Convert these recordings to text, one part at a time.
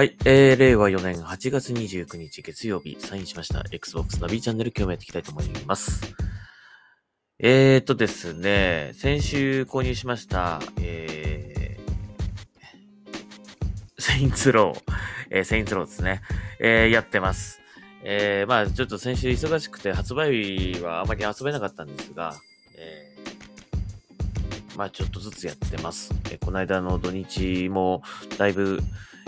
はい、えー、令和4年8月29日月曜日、サインしました Xbox ナビチャンネル今日もやっていきたいと思います。えーとですね、先週購入しました、えー、セインツロー、えー、セインツローですね、えー、やってます。えー、まあちょっと先週忙しくて発売日はあまり遊べなかったんですが、えー、まあちょっとずつやってます。えーこの間の土日もだいぶ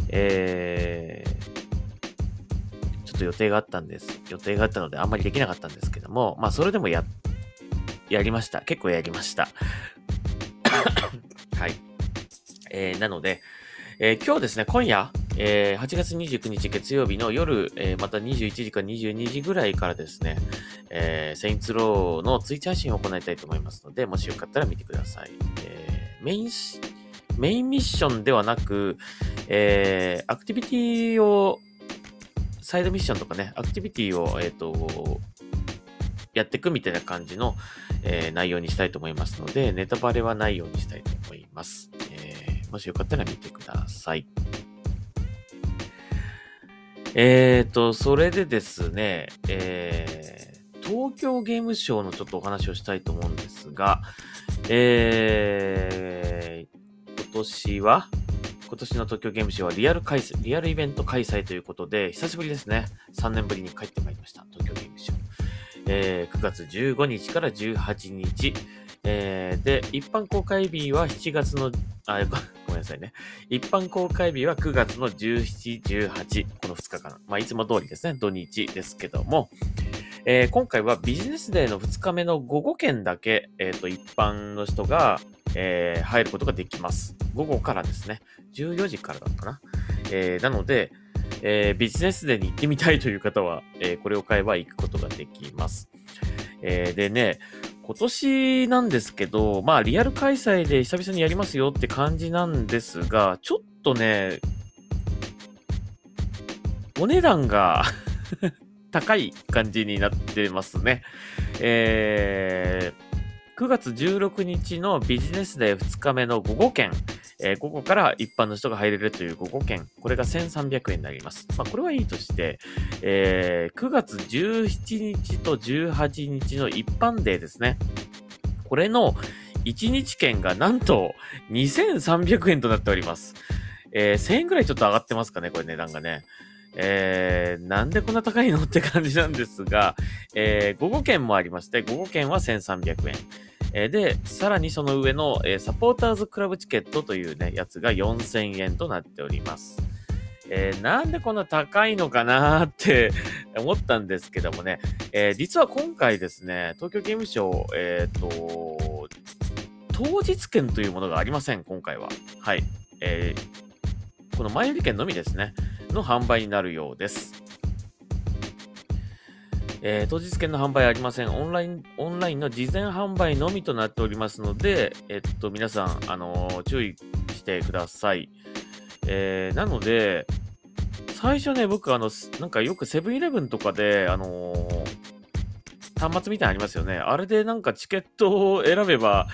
えー、ちょっと予定があったんです。予定があったのであんまりできなかったんですけども、まあそれでもや、やりました。結構やりました。はい。えー、なので、えー今日ですね、今夜、えー8月29日月曜日の夜、えーまた21時か22時ぐらいからですね、えー、セインツローのツイッチ配信を行いたいと思いますので、もしよかったら見てください。えメイン、メインミッションではなく、えー、アクティビティを、サイドミッションとかね、アクティビティを、えっ、と、やっていくみたいな感じの、えー内容にしたいと思いますので、ネタバレはないようにしたいと思います。えーもしよかったら見てください。えーと、それでですね、えー東京ゲームショウのちょっとお話をしたいと思うんですが、えー今年は、今年の東京ゲームショウはリアル開催、リアルイベント開催ということで、久しぶりですね。3年ぶりに帰ってまいりました。東京ゲームショウ。えー9月15日から18日。えーで、一般公開日は7月の、あ、ごめんなさいね。一般公開日は9月の17、18、この2日間。まあ、いつも通りですね。土日ですけども、えー今回はビジネスデーの2日目の午後券だけ、えっ、と、一般の人が、えー入ることができます。午後からですね。14時からだったかな。えーなので、えービジネスデーに行ってみたいという方は、えこれを買えば行くことができます。えでね、今年なんですけど、まあ、リアル開催で久々にやりますよって感じなんですが、ちょっとね、お値段が 高い感じになってますね。えー9月16日のビジネスデー2日目の午後券、えー午後から一般の人が入れるという午後券、これが1300円になります。まあ、これはいいとして、えー9月17日と18日の一般デーですね。これの1日券がなんと2300円となっております。えー1000円ぐらいちょっと上がってますかね、これ値段がね。えー、なんでこんな高いの？って感じなんですが、えー、午後券もありまして、午後券は1300円。えーで、さらにその上の、えーサポーターズクラブチケットというね、やつが4000円となっております。えーなんでこんな高いのかなって 思ったんですけどもね、えー実は今回ですね、東京ゲームショウ、えっ、と、当日券というものがありません、今回は。はい。えーこの前売り券のみですね、の販売になるようです。えー当日券の販売ありません。オンライン、オンラインの事前販売のみとなっておりますので、えっと、皆さん、あのー注意してください。えーなので、最初ね、僕、あの、なんかよくセブンイレブンとかで、あのー端末みたいなのありますよね。あれでなんかチケットを選べば、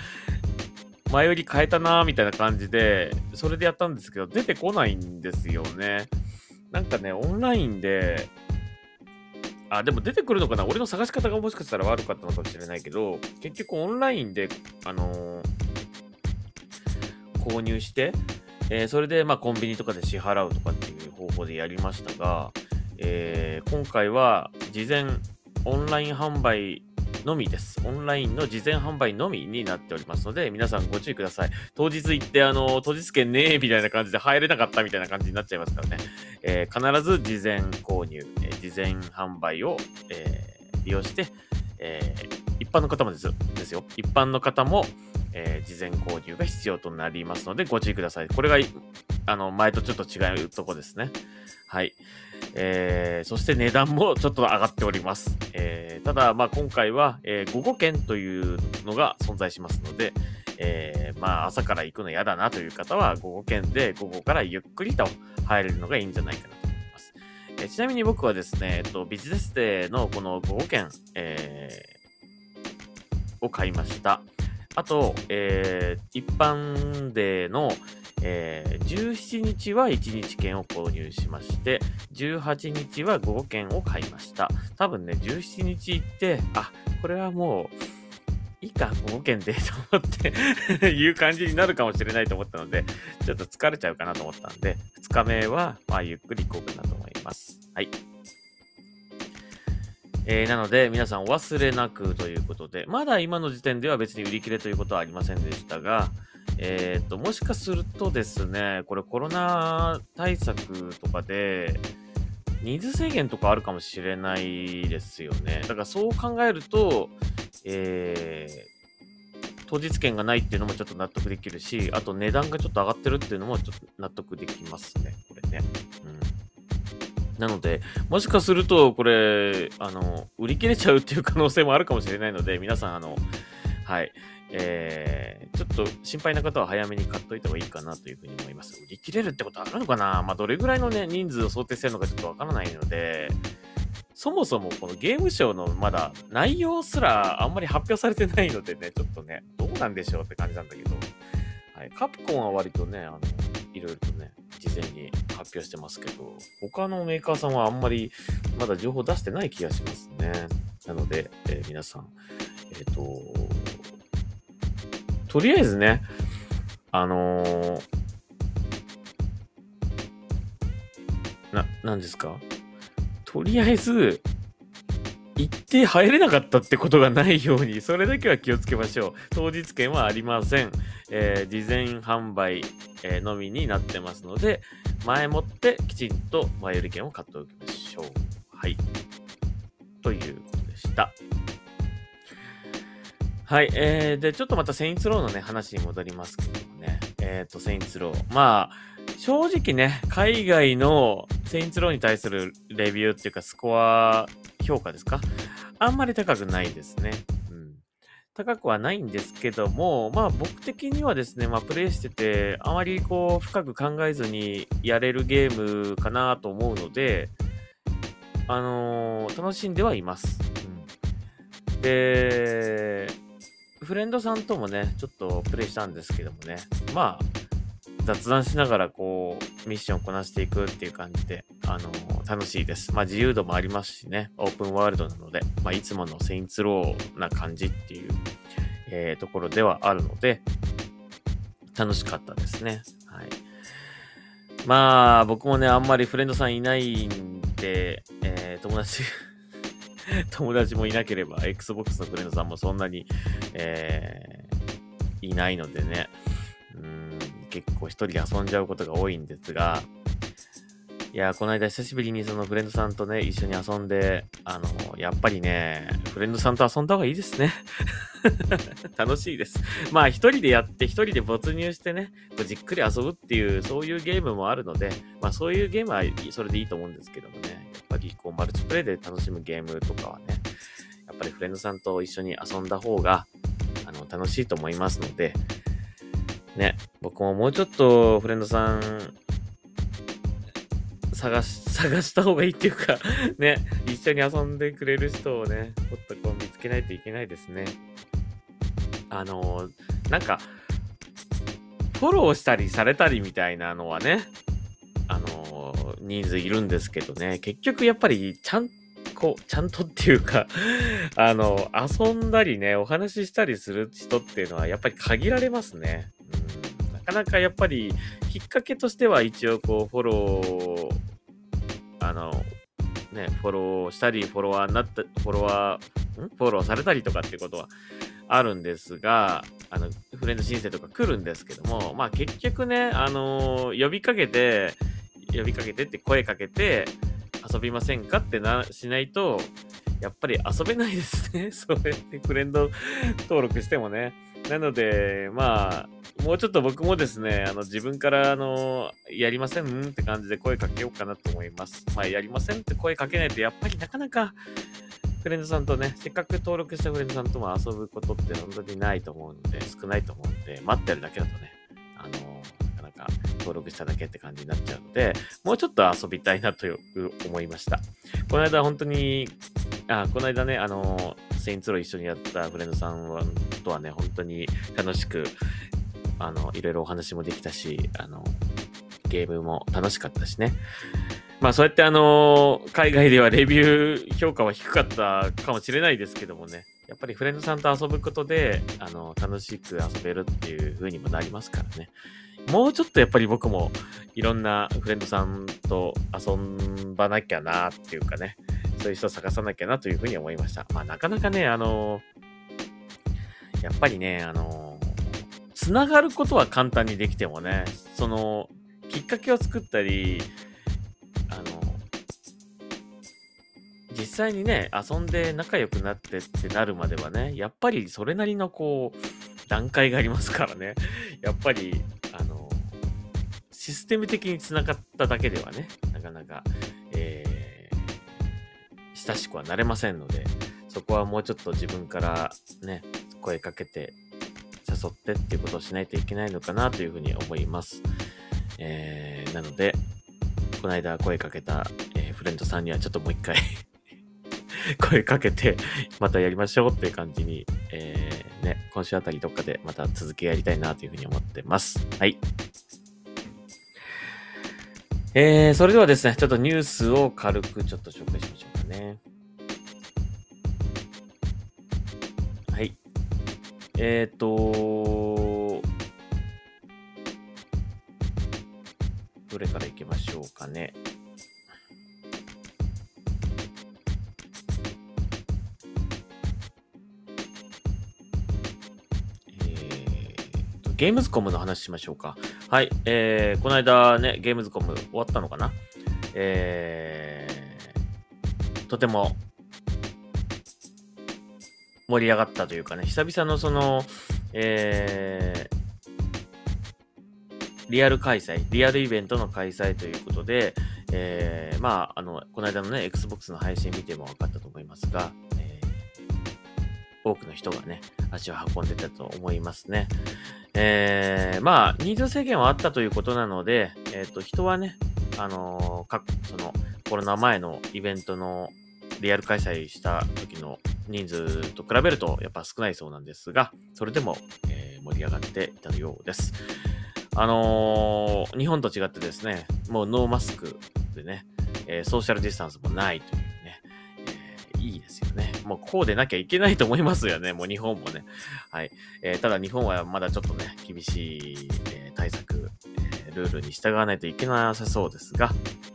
前より変えたなーみたいな感じで、それでやったんですけど、出てこないんですよね。なんかね、オンラインで、あ、でも出てくるのかな？俺の探し方がもしかしたら悪かったのかもしれないけど、結局オンラインで、あのー購入して、えーそれでまあコンビニとかで支払うとかっていう方法でやりましたが、えー今回は事前オンライン販売のみです。オンラインの事前販売のみになっておりますので、皆さんご注意ください。当日行って、あの、当日券ねえみたいな感じで入れなかったみたいな感じになっちゃいますからね。えー必ず事前購入、えー事前販売を、えー利用して、え一般の方もですよ。ですよ一般の方も、え事前購入が必要となりますので、ご注意ください。これが、あの、前とちょっと違うとこですね。はい。えーそして値段もちょっと上がっております。えーただ、まあ、今回は、えー午後券というのが存在しますので、えーまあ、朝から行くの嫌だなという方は、午後券で午後からゆっくりと入れるのがいいんじゃないかなと思います。えーちなみに僕はですね、えっと、ビジネスデーのこの午後券、えーを買いました。あと、えー一般デーの、えー、17日は1日券を購入しまして、18日は午後券を買いました。多分ね、17日行って、あ、これはもう、いいか、午後券でと思って いう感じになるかもしれないと思ったので、ちょっと疲れちゃうかなと思ったんで、2日目は、まあ、ゆっくり行こうかなと思います。はい。えー、なので、皆さんお忘れなくということで、まだ今の時点では別に売り切れということはありませんでしたが、えっ、ー、と、もしかするとですね、これコロナ対策とかで、人数制限とかあるかもしれないですよね。だからそう考えると、えー、当日券がないっていうのもちょっと納得できるし、あと値段がちょっと上がってるっていうのもちょっと納得できますね、これね。うん。なので、もしかすると、これ、あの、売り切れちゃうっていう可能性もあるかもしれないので、皆さん、あの、はい、えー、ちょっと心配な方は早めに買っといた方がいいかなというふうに思います。売り切れるってことあるのかな？まあ、どれぐらいのね、人数を想定してるのかちょっとわからないので、そもそもこのゲームショーのまだ内容すらあんまり発表されてないのでね、ちょっとね、どうなんでしょうって感じなんだけど、はい、カプコンは割とね、あの、いろいろとね、事前に発表してますけど、他のメーカーさんはあんまりまだ情報出してない気がしますね。なので、えー、皆さん、えっ、ー、と、とりあえずね、あのー、な、なんですか？とりあえず、行って入れなかったってことがないように、それだけは気をつけましょう。当日券はありません。えー、事前販売、え、のみになってますので、前もってきちんと前売り券を買っておきましょう。はい。ということでした。はい。えー、で、ちょっとまたセインツローのね、話に戻りますけどもね。えっ、ー、と、セインツロー。まあ、正直ね、海外のセインツローに対するレビューっていうか、スコア評価ですか？あんまり高くないですね。うん。高くはないんですけども、まあ僕的にはですね、まあプレイしてて、あまりこう深く考えずにやれるゲームかなと思うので、あのー、楽しんではいます。うん、で、フレンドさんともね、ちょっとプレイしたんですけどもね、まあ、雑談しながらこう、ミッションこなしていくっていう感じで、あのー、楽しいです。まあ自由度もありますしね、オープンワールドなので、まあいつものセインツローな感じっていう、えー、ところではあるので、楽しかったですね。はい。まあ、僕もね、あんまりフレンドさんいないんで、えー、友達 友達もいなければ、Xbox のフレンドさんもそんなに、えー、いないのでね、うん、結構一人で遊んじゃうことが多いんですが、いや、この間久しぶりにそのフレンドさんとね、一緒に遊んで、あの、やっぱりね、フレンドさんと遊んだ方がいいですね。楽しいです。まあ、一人でやって、一人で没入してね、こうじっくり遊ぶっていう、そういうゲームもあるので、まあ、そういうゲームはそれでいいと思うんですけどもね、ぱりこう、マルチプレイで楽しむゲームとかはね、やっぱりフレンドさんと一緒に遊んだ方が、あの、楽しいと思いますので、ね、僕ももうちょっとフレンドさん探し、探した方がいいっていうか ね、一緒に遊んでくれる人をね、もっとこう見つけないといけないですね。あのー、なんか、フォローしたりされたりみたいなのはね、あの、人数いるんですけどね、結局やっぱりちゃんこう、ちゃんとっていうか あの、遊んだりね、お話ししたりする人っていうのはやっぱり限られますね。うん、なかなかやっぱりきっかけとしては一応こう、フォローあの、ね、フォローしたり、フォロワーになった、フォロワー、ん？フォローされたりとかっていうことはあるんですが、あの、フレンド申請とか来るんですけども、まあ結局ね、あのー、呼びかけて、呼びかけてって声かけて、遊びませんかってな、しないと、やっぱり遊べないですね。そうやってフレンド登録してもね。なので、まあ、もうちょっと僕もですね、あの、自分から、あの、やりませんって感じで声かけようかなと思います。まあ、やりませんって声かけないと、やっぱりなかなか、フレンドさんとね、せっかく登録したフレンドさんとも遊ぶことって本当にないと思うので、少ないと思うので、待ってるだけだとね、あの、登録しただけって感じになっちゃうので、もうちょっと遊びたいなと思いました。この間本当に、あ、この間ね、あの、セインツロー一緒にやったフレンドさんとはね、本当に楽しく、あの、いろいろお話もできたし、あの、ゲームも楽しかったしね。まあそうやってあの、海外ではレビュー評価は低かったかもしれないですけどもね。やっぱりフレンドさんと遊ぶことで、あの、楽しく遊べるっていう風にもなりますからね。もうちょっとやっぱり僕もいろんなフレンドさんと遊ばなきゃなっていうかね、そういう人を探さなきゃなというふうに思いました。まあなかなかね、あの、やっぱりね、あの、つながることは簡単にできてもね、その、きっかけを作ったり、あの、実際にね、遊んで仲良くなってってなるまではね、やっぱりそれなりのこう、段階がありますからね。やっぱり、システム的につながっただけではね、なかなか、えー、親しくはなれませんので、そこはもうちょっと自分からね、声かけて、誘ってっていうことをしないといけないのかなというふうに思います。えー、なので、この間声かけた、えー、フレンドさんにはちょっともう一回 声かけて、またやりましょうっていう感じに、えー、ね、今週あたりどっかでまた続きやりたいなというふうに思ってます。はい。えー、それではですね、ちょっとニュースを軽くちょっと紹介しましょうかね。はい。えっ、ー、とどれからいきましょうかね。ゲームズコムの話しましょうか。はい。えー、この間ね、ゲームズコム終わったのかな？えー、とても盛り上がったというかね、久々のその、えー、リアル開催、リアルイベントの開催ということで、えー、まあ、あの、この間のね、Xbox の配信見ても分かったと思いますが、えー、多くの人がね、足を運んでたと思いますね。えー、まあ、人数制限はあったということなので、えっ、ー、と、人はね、あのー、その、コロナ前のイベントのリアル開催した時の人数と比べるとやっぱ少ないそうなんですが、それでも、えー、盛り上がっていたようです。あのー、日本と違ってですね、もうノーマスクでね、えー、ソーシャルディスタンスもないというね、えー、いいですよね。もうこうでなきゃいけないと思いますよね、もう日本もね。はい。えー、ただ日本はまだちょっとね、厳しい、えー、対策、えー、ルールに従わないといけなさそうですが、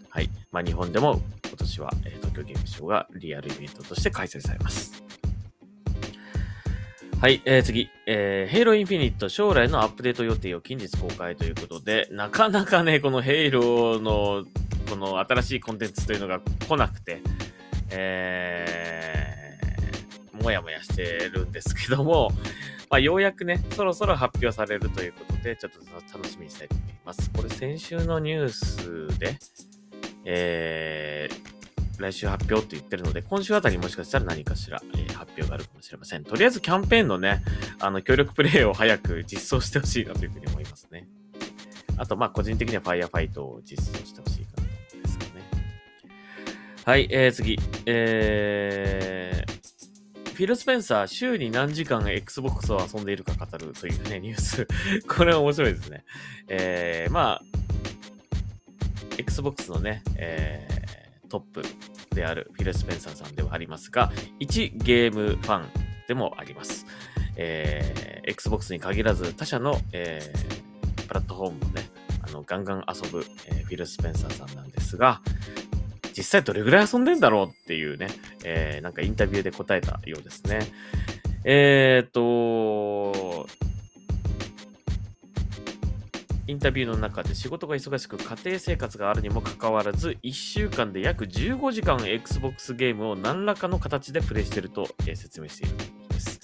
はい。まあ日本でも今年は、えー、東京ゲームショウがリアルイベントとして開催されます。はい、えー、次、えー、ヘイローインフィニット将来のアップデート予定を近日公開ということで、なかなかね、このヘイローのこの新しいコンテンツというのが来なくて、えー、もやもやしてるんですけども、まあ、ようやくね、そろそろ発表されるということで、ちょっと楽しみにしたいと思います。これ先週のニュースで、えー、来週発表って言ってるので、今週あたりもしかしたら何かしら、えー、発表があるかもしれません。とりあえずキャンペーンのね、あの、協力プレイを早く実装してほしいなというふうに思いますね。あと、まあ、個人的にはファイアファイトを実装してほしいかなと思うんですかね。はい、えー、次。えー、フィル・スペンサー、週に何時間 Xbox を遊んでいるか語るというね、ニュース。これは面白いですね。えー、まあ、Xbox のね、えー、トップであるフィル・スペンサーさんではありますが、一ゲームファンでもあります。えー、Xbox に限らず他社の、えー、プラットフォームもね、あの、ガンガン遊ぶ、えー、フィル・スペンサーさんなんですが、実際どれぐらい遊んでんだろうっていうね、えー、なんかインタビューで答えたようですね。えー、っと、インタビューの中で仕事が忙しく家庭生活があるにもかかわらず、1週間で約15時間 Xbox ゲームを何らかの形でプレイしていると、え、説明しているということです。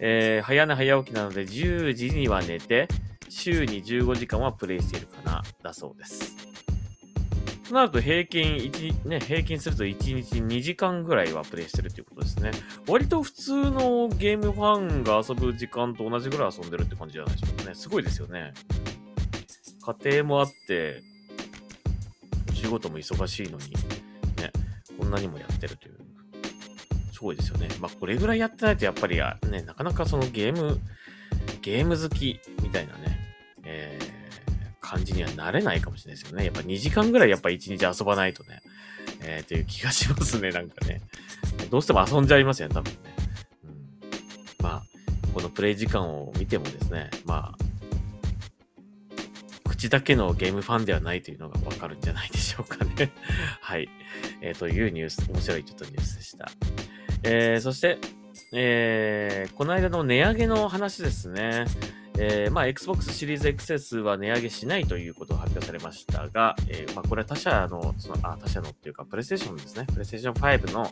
えー、早寝早起きなので10時には寝て、週に15時間はプレイしているかな、だそうです。となると平均1、ね、平均すると1日2時間ぐらいはプレイしてるということですね。割と普通のゲームファンが遊ぶ時間と同じぐらい遊んでるって感じじゃないでしょうかね。すごいですよね。家庭もあって、お仕事も忙しいのに、ね、こんなにもやってるという、すごいですよね。まあ、これぐらいやってないと、やっぱりね、なかなかそのゲーム、ゲーム好きみたいなね、感じにはなれないかもしれないですよね。やっぱ2時間ぐらいやっぱ1日遊ばないとね、えー、という気がしますね、なんかね。どうしても遊んじゃいますよね、多分ね。うん、まあ、このプレイ時間を見てもですね、まあ、口だけのゲームファンではないというのがわかるんじゃないでしょうかね。はい。えー、というニュース、面白いちょっとニュースでした。えー、そして、えー、この間の値上げの話ですね。えー、まあ、Xbox シリーズ XS は値上げしないということを発表されましたが、えー、まあ、これは他社の、その、あ、他社のっていうか、プレイステーションですね。プレイステーション5の、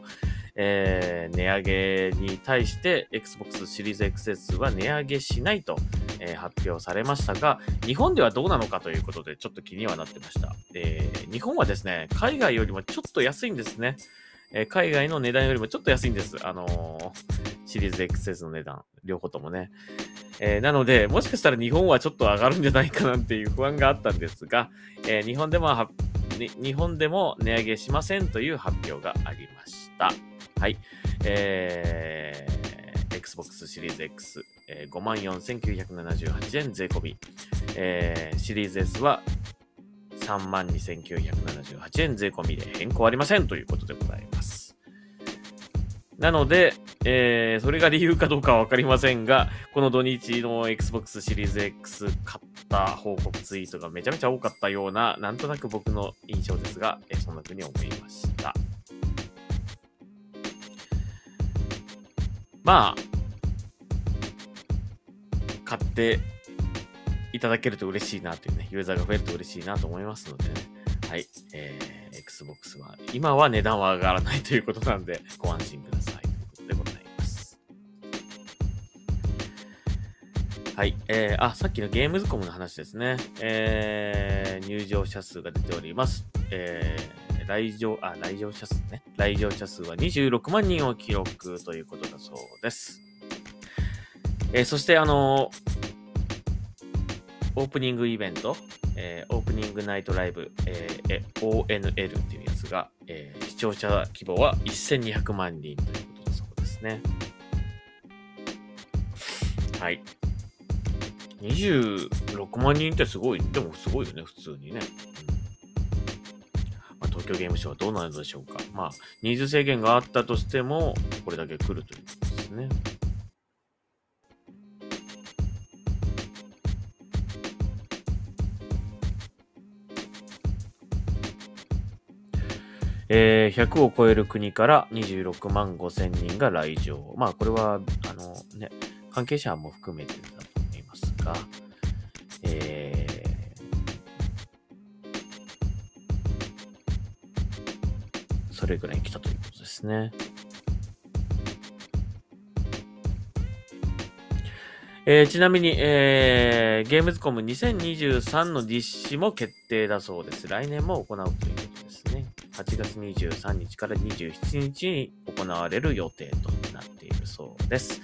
えー、値上げに対して、Xbox シリーズ XS は値上げしないと、えー、発表されましたが、日本ではどうなのかということで、ちょっと気にはなってました。えー、日本はですね、海外よりもちょっと安いんですね。えー、海外の値段よりもちょっと安いんです。あのー、シリーズ XS の値段。両方ともね。えー、なので、もしかしたら日本はちょっと上がるんじゃないかなっていう不安があったんですが、え日本でも日本でも値上げしませんという発表がありました。はい。えー、Xbox シリーズ X、えー、54,978円税込み。えー、シリーズ S は32,978円税込みで変更ありませんということでございます。なので、えー、それが理由かどうかはわかりませんが、この土日の Xbox シリーズ X 買った報告ツイートがめちゃめちゃ多かったような、なんとなく僕の印象ですが、えそんな風に思いました。まあ、買っていただけると嬉しいなというね、ユーザーが増えると嬉しいなと思いますのでね。はい。えー、Xbox は、今は値段は上がらないということなんで、ご安心ください。ということでございます。はい。えー、あ、さっきのゲームズコムの話ですね。えー、入場者数が出ております。えー、来場、あ、来場者数ね。来場者数は26万人を記録ということだそうです。えー、そして、あのーオープニングイベント、えー、オープニングナイトライブ、えー、ONL っていうやつが、えー、視聴者規模は1200万人ということだそうですね。はい。26万人ってすごい、でもすごいよね、普通にね。まあ、東京ゲームショウはどうなるのでしょうか。まあ、人数制限があったとしても、これだけ来るということですね。えー、100を超える国から26万5千人が来場。まあ、これは、あのね、関係者も含めてだと思いますが、えー、それぐらい来たということですね。えー、ちなみに、えー、ゲームズコム2023の実施も決定だそうです。来年も行うという。8月23日から27日に行われる予定となっているそうです。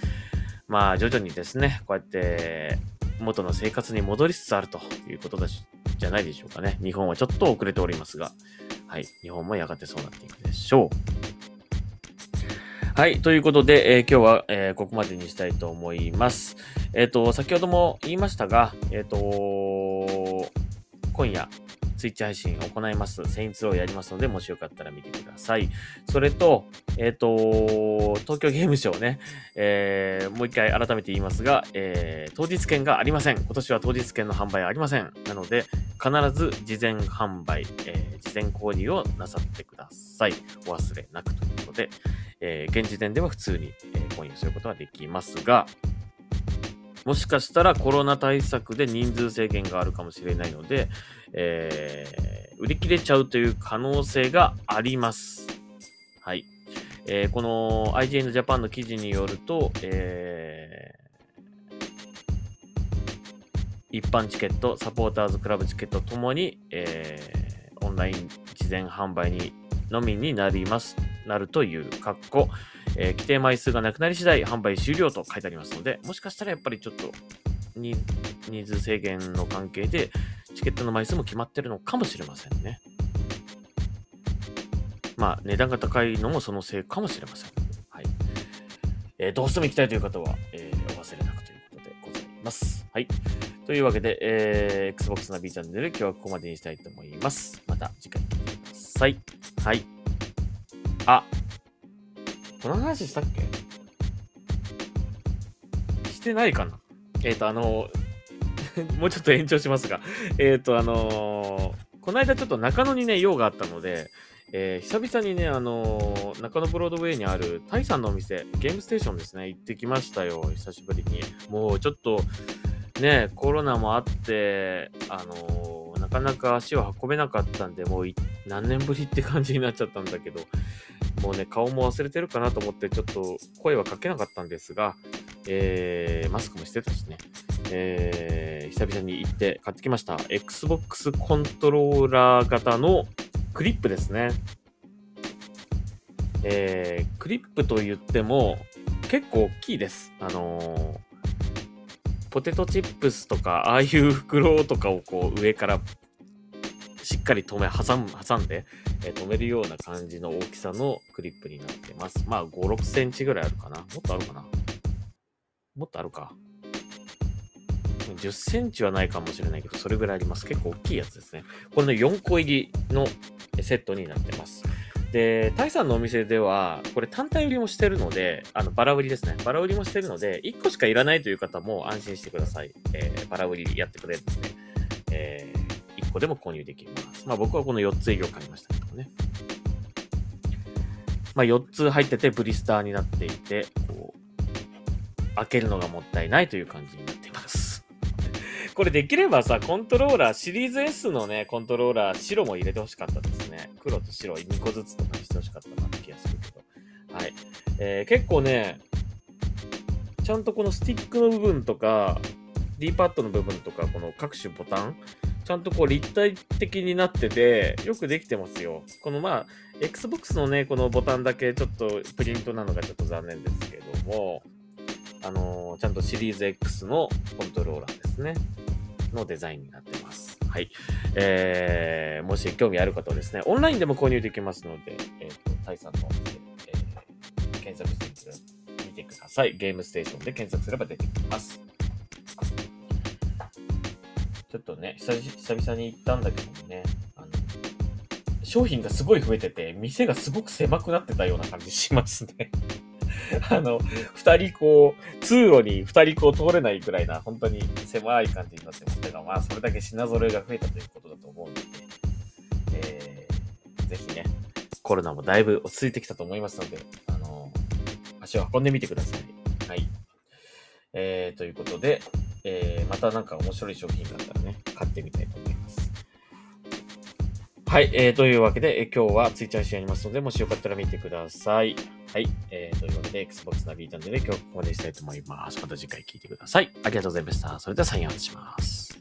まあ、徐々にですね、こうやって元の生活に戻りつつあるということだし、じゃないでしょうかね。日本はちょっと遅れておりますが、はい、日本もやがてそうなっていくでしょう。はい。ということで、えー、今日は、えー、ここまでにしたいと思います。えっ、ー、と、先ほども言いましたが、えっ、と、今夜、ツイッチ配信を行います。セインツローやりますので、もしよかったら見てください。それと、えっ、ー、と、東京ゲームショウね、えー、もう一回改めて言いますが、えー、当日券がありません。今年は当日券の販売ありません。なので、必ず事前販売、えー、事前購入をなさってください。お忘れなくということで、えー、現時点では普通に、え、購入することができますが、もしかしたらコロナ対策で人数制限があるかもしれないので、えー、売り切れちゃうという可能性があります。はい。えー、この IGN Japan の記事によると、えー、一般チケット、サポーターズクラブチケットともに、えー、オンライン事前販売にのみになります、なるという、括弧、えー、規定枚数がなくなり次第販売終了と書いてありますので、もしかしたらやっぱりちょっと人数制限の関係で、チケットの枚数も決まってるのかもしれませんね。まあ、値段が高いのもそのせいかもしれません。はい。えー、どうしても行きたいという方は、えー、お忘れなくということでございます。はい。というわけで、えー、Xbox ナビチャンネル、今日はここまでにしたいと思います。また次回見てください。はい。あ、この話したっけ？してないかな？えっ、ー、と、あの、もうちょっと延長しますが、えっ、と、あのー、この間ちょっと中野にね、用があったので、えー、久々にね、あのー、中野ブロードウェイにあるタイさんのお店、ゲームステーションですね、行ってきましたよ、久しぶりに。もうちょっと、ね、コロナもあって、あのー、なかなか足を運べなかったんで、もう何年ぶりって感じになっちゃったんだけど、もうね、顔も忘れてるかなと思って、ちょっと声はかけなかったんですが、えー、マスクもしてたしね、えー、久々に行って買ってきました。Xbox コントローラー型のクリップですね。えー、クリップと言っても結構大きいです。あのー、ポテトチップスとか、ああいう袋とかをこう上からしっかり止め、挟む、挟んで、えー、止めるような感じの大きさのクリップになってます。まあ、5、6センチぐらいあるかな。もっとあるかな。もっとあるか。10センチはないかもしれないけど、それぐらいあります。結構大きいやつですね。これの4個入りのセットになってます。で、タイさんのお店では、これ単体売りもしてるので、あの、バラ売りですね。バラ売りもしてるので、1個しかいらないという方も安心してください。えー、バラ売りやってくれるので、えー、1個でも購入できます。まあ僕はこの4つ以上買いましたけどね。まあ4つ入っててブリスターになっていて、こう、開けるのがもったいないという感じになっています。これできればさ、コントローラー、シリーズ S のね、コントローラー、白も入れてほしかったですね。黒と白2個ずつとかにしてほしかったなって気がするけど。はい。えー、結構ね、ちゃんとこのスティックの部分とか、D パッドの部分とか、この各種ボタン、ちゃんとこう立体的になってて、よくできてますよ。このまあ、Xbox のね、このボタンだけちょっとプリントなのがちょっと残念ですけども、あのー、ちゃんとシリーズ X のコントローラーですね。のデザインになってます。はい。えー、もし興味ある方はですね、オンラインでも購入できますので、えっ、ー、と、タイさんの、えー、検索してみてください。ゲームステーションで検索すれば出てきます。ちょっとね、久々に行ったんだけどもね、あの、商品がすごい増えてて、店がすごく狭くなってたような感じしますね。あの、二人こう、通路に二人こう通れないくらいな、本当に狭い感じになってますけど、まあ、それだけ品揃えが増えたということだと思うので、えー、ぜひね、コロナもだいぶ落ち着いてきたと思いますので、あの、足を運んでみてください。はい。えー、ということで、えー、またなんか面白い商品があったらね、買ってみたいと思います。はい、えー、というわけで、えー、今日はツイッター試合ありますので、もしよかったら見てください。はい。えー、というわけで、Xbox ナビーチャンネルで今日はここまでしたいと思います。また次回聞いてください。ありがとうございました。それではサインアウトします。